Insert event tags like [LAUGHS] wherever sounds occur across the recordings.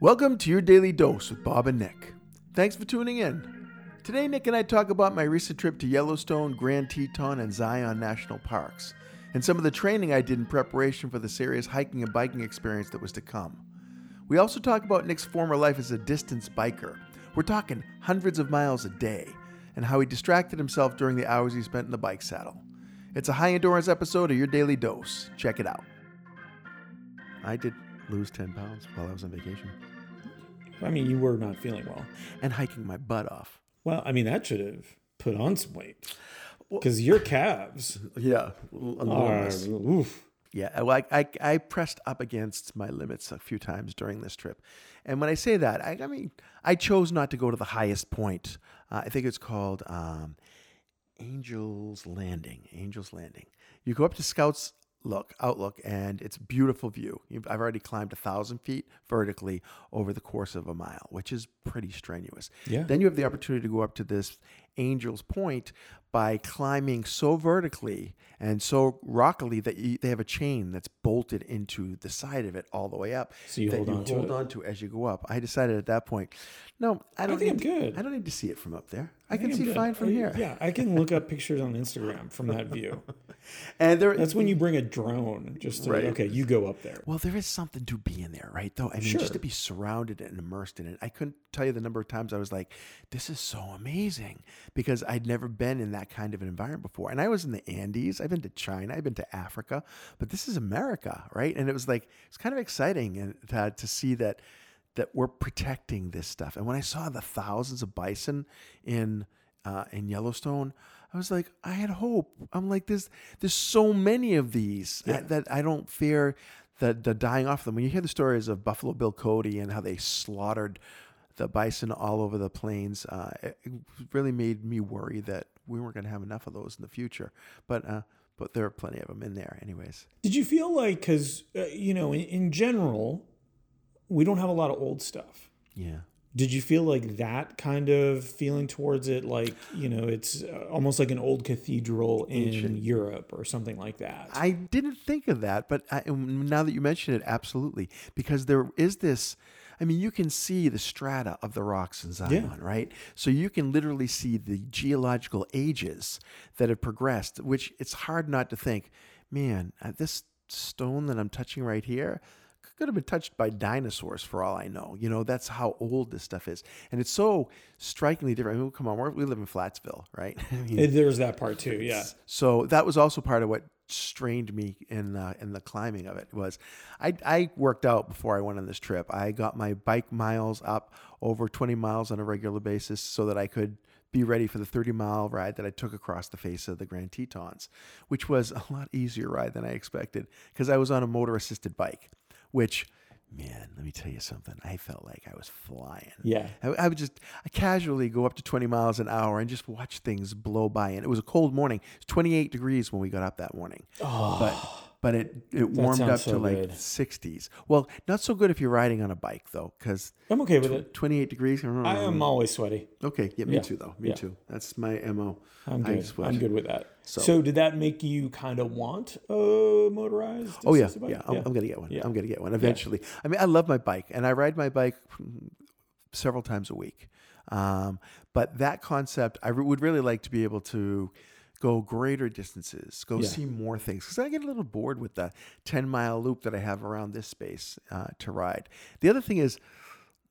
Welcome to your daily dose with Bob and Nick. Thanks for tuning in. Today, Nick and I talk about my recent trip to Yellowstone, Grand Teton, and Zion National Parks, and some of the training I did in preparation for the serious hiking and biking experience that was to come. We also talk about Nick's former life as a distance biker. We're talking hundreds of miles a day, and how he distracted himself during the hours he spent in the bike saddle. It's a high endurance episode of Your Daily Dose. Check it out. I did lose 10 pounds while I was on vacation I mean, you were not feeling well. and hiking my butt off. Well, I mean, that should have put on some weight because your calves Yeah, are. Oof. Yeah, well, I, I, I pressed up against my limits a few times during this trip. And when I say that, I, I mean, I chose not to go to the highest point. Uh, I think it's called um, Angel's Landing. Angel's Landing. You go up to Scouts Look, Outlook, and it's beautiful view. I've already climbed a thousand feet vertically over the course of a mile, which is pretty strenuous. Yeah. Then you have the opportunity to go up to this Angel's Point by climbing so vertically and so rockily that you, they have a chain that's bolted into the side of it all the way up. So you that hold on to hold it? on to as you go up. I decided at that point, no, I don't think need I'm to- good. I don't need to see it from up there. I, I can see I'm good. fine from I- here. Yeah, I can look up pictures on Instagram from that view. [LAUGHS] And there, That's when you bring a drone. Just to, Right. okay, you go up there. Well, there is something to be in there, right? Though I mean, Sure. just to be surrounded and immersed in it. I couldn't tell you the number of times I was like, "This is so amazing," because I'd never been in that kind of an environment before. And I was in the Andes. I've been to China. I've been to Africa, but this is America, right? And it was like it's kind of exciting and to, to see that that we're protecting this stuff. And when I saw the thousands of bison in uh, in Yellowstone, I was like, I had hope. I'm like, there's there's so many of these that, that I don't fear the the dying off of them. When you hear the stories of Buffalo Bill Cody and how they slaughtered the bison all over the plains, uh, it it really made me worry that we weren't going to have enough of those in the future. But uh, but there are plenty of them in there, anyways. Did you feel like, because, uh, you know, in, in general, we don't have a lot of old stuff. Yeah. Did you feel like that kind of feeling towards it? Like, you know, it's uh, almost like an old cathedral in Europe or something like that. I didn't think of that, but I, now that you mention it, absolutely, because there is this. I mean, you can see the strata of the rocks in Zion, right? So you can literally see the geological ages that have progressed, which it's hard not to think, man, uh, this stone that I'm touching right here could have been touched by dinosaurs for all I know. You know, that's how old this stuff is. And it's so strikingly different. I mean, come on, we're, we live in Flatsville, right? [LAUGHS] I mean, There's that part too. Yeah. so that was also part of what strained me in uh, in the climbing of it was I, I worked out before I went on this trip. I got my bike miles up over 20 miles on a regular basis so that I could be ready for the 30 mile ride that I took across the face of the Grand Tetons, which was a lot easier ride than I expected because I was on a motor assisted bike, which man, let me tell you something. I felt like I was flying. Yeah. I, I would just I casually go up to 20 miles an hour and just watch things blow by. And it was a cold morning. It's 28 degrees when we got up that morning. Oh. But but it, it warmed up sounds to like good. 60s. Well, not so good if you're riding on a bike though, because I'm okay with it. 28 degrees. I am always sweaty. Okay, yeah, me Yeah. too though. Me Yeah. too. That's my mo. I'm good. I'm good with that. So- So, did that make you kind of want a motorized? Oh yeah, bike? yeah. I'm, I'm gonna get one. Yeah. I'm gonna get one eventually. I mean, I love my bike, and I ride my bike several times a week. Um, but that concept, I re- would really like to be able to go greater distances, go Yeah. see more things, because I get a little bored with the 10 mile loop that I have around this space uh, to ride. The other thing is.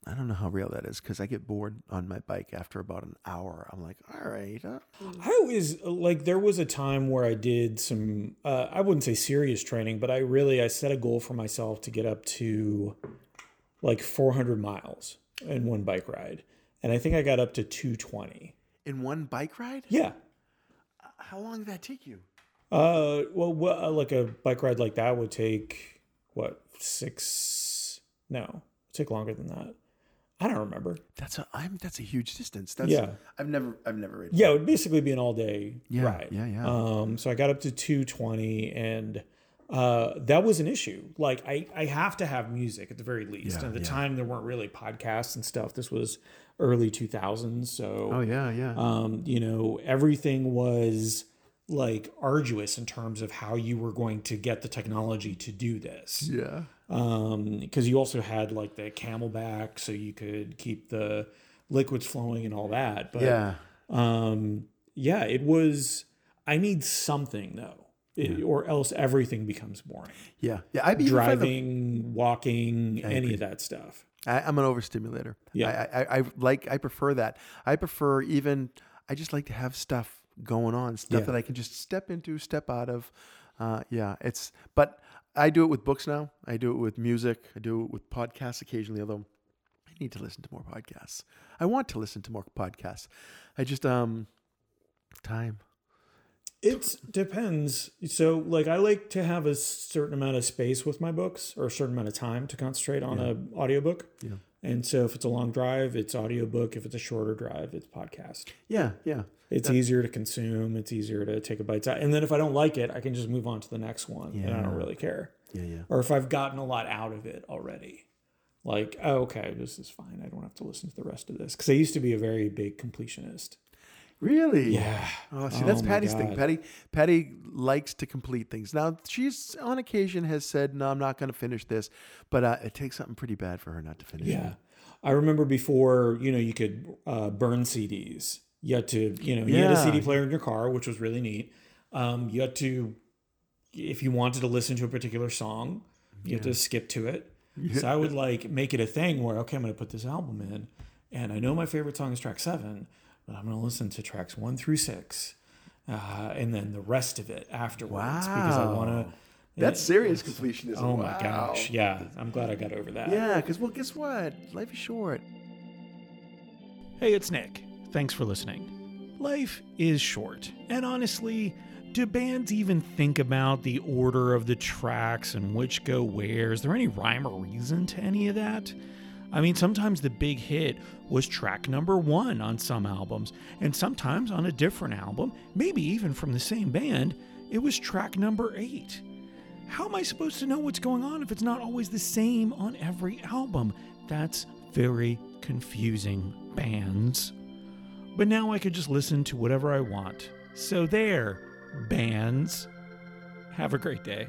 I don't know how real that is because I get bored on my bike after about an hour. I'm like, all right, uh, I always like there was a time where I did some uh, I wouldn't say serious training, but I really I set a goal for myself to get up to like 400 miles in one bike ride, and I think I got up to 220. in one bike ride. Yeah. How long did that take you? Uh, well, what, uh, like a bike ride like that would take what six? No, take longer than that. I don't remember. That's a I'm that's a huge distance. That's Yeah. I've never I've never ridden. Yeah, it would basically be an all day Yeah, ride. yeah, yeah. Um, so I got up to 220 and uh, that was an issue. Like I, I have to have music at the very least. Yeah, and at the yeah. time there weren't really podcasts and stuff. This was early 2000s. So Oh yeah, yeah. um, you know, everything was like arduous in terms of how you were going to get the technology to do this. Yeah. Um, because you also had like the CamelBak, so you could keep the liquids flowing and all that. But Yeah. um, yeah, it was. I need something though, It- or else everything becomes boring. Yeah. Yeah. I'd be find the- Driving, walking, any agree. of that stuff. I, I'm an overstimulator. Yeah. I, I, I like. I prefer that. I prefer even. I just like to have stuff going on, stuff Yeah. that I can just step into, step out of. Uh, yeah, it's. But I do it with books now. I do it with music. I do it with podcasts occasionally. Although I need to listen to more podcasts. I want to listen to more podcasts. I just um, time. It depends. So, like, I like to have a certain amount of space with my books or a certain amount of time to concentrate on a audiobook. Yeah. And so, if it's a long drive, it's audiobook. If it's a shorter drive, it's podcast. Yeah, yeah, It's easier to consume. It's easier to take a bite out. And then if I don't like it, I can just move on to the next one, and I don't really care. yeah, yeah. Or if I've gotten a lot out of it already, like, oh, okay, this is fine. I don't have to listen to the rest of this because I used to be a very big completionist. Really? Yeah. Oh, see, that's Oh Patty's thing. Patty, Patty likes to complete things. Now, she's on occasion has said, "No, I'm not going to finish this," but uh, it takes something pretty bad for her not to finish. Yeah. it. I remember before, you know, you could uh, burn CDs. You had to, you know, you had a CD player in your car, which was really neat. Um, you had to, if you wanted to listen to a particular song, you had to skip to it. So I [LAUGHS] would like make it a thing where, okay, I'm going to put this album in. And I know my favorite song is track seven, but I'm going to listen to tracks one through six. Uh, and then the rest of it afterwards because I want Wow. to. That's serious completionism. Oh my Wow. gosh. Yeah. I'm glad I got over that. Yeah, because well, guess what? Life is short. Hey, it's Nick. Thanks for listening. Life is short, and honestly, do bands even think about the order of the tracks and which go where? Is there any rhyme or reason to any of that? I mean, sometimes the big hit was track number one on some albums, and sometimes on a different album, maybe even from the same band, it was track number eight. How am I supposed to know what's going on if it's not always the same on every album? That's very confusing, bands. But now I could just listen to whatever I want. So there, bands. Have a great day.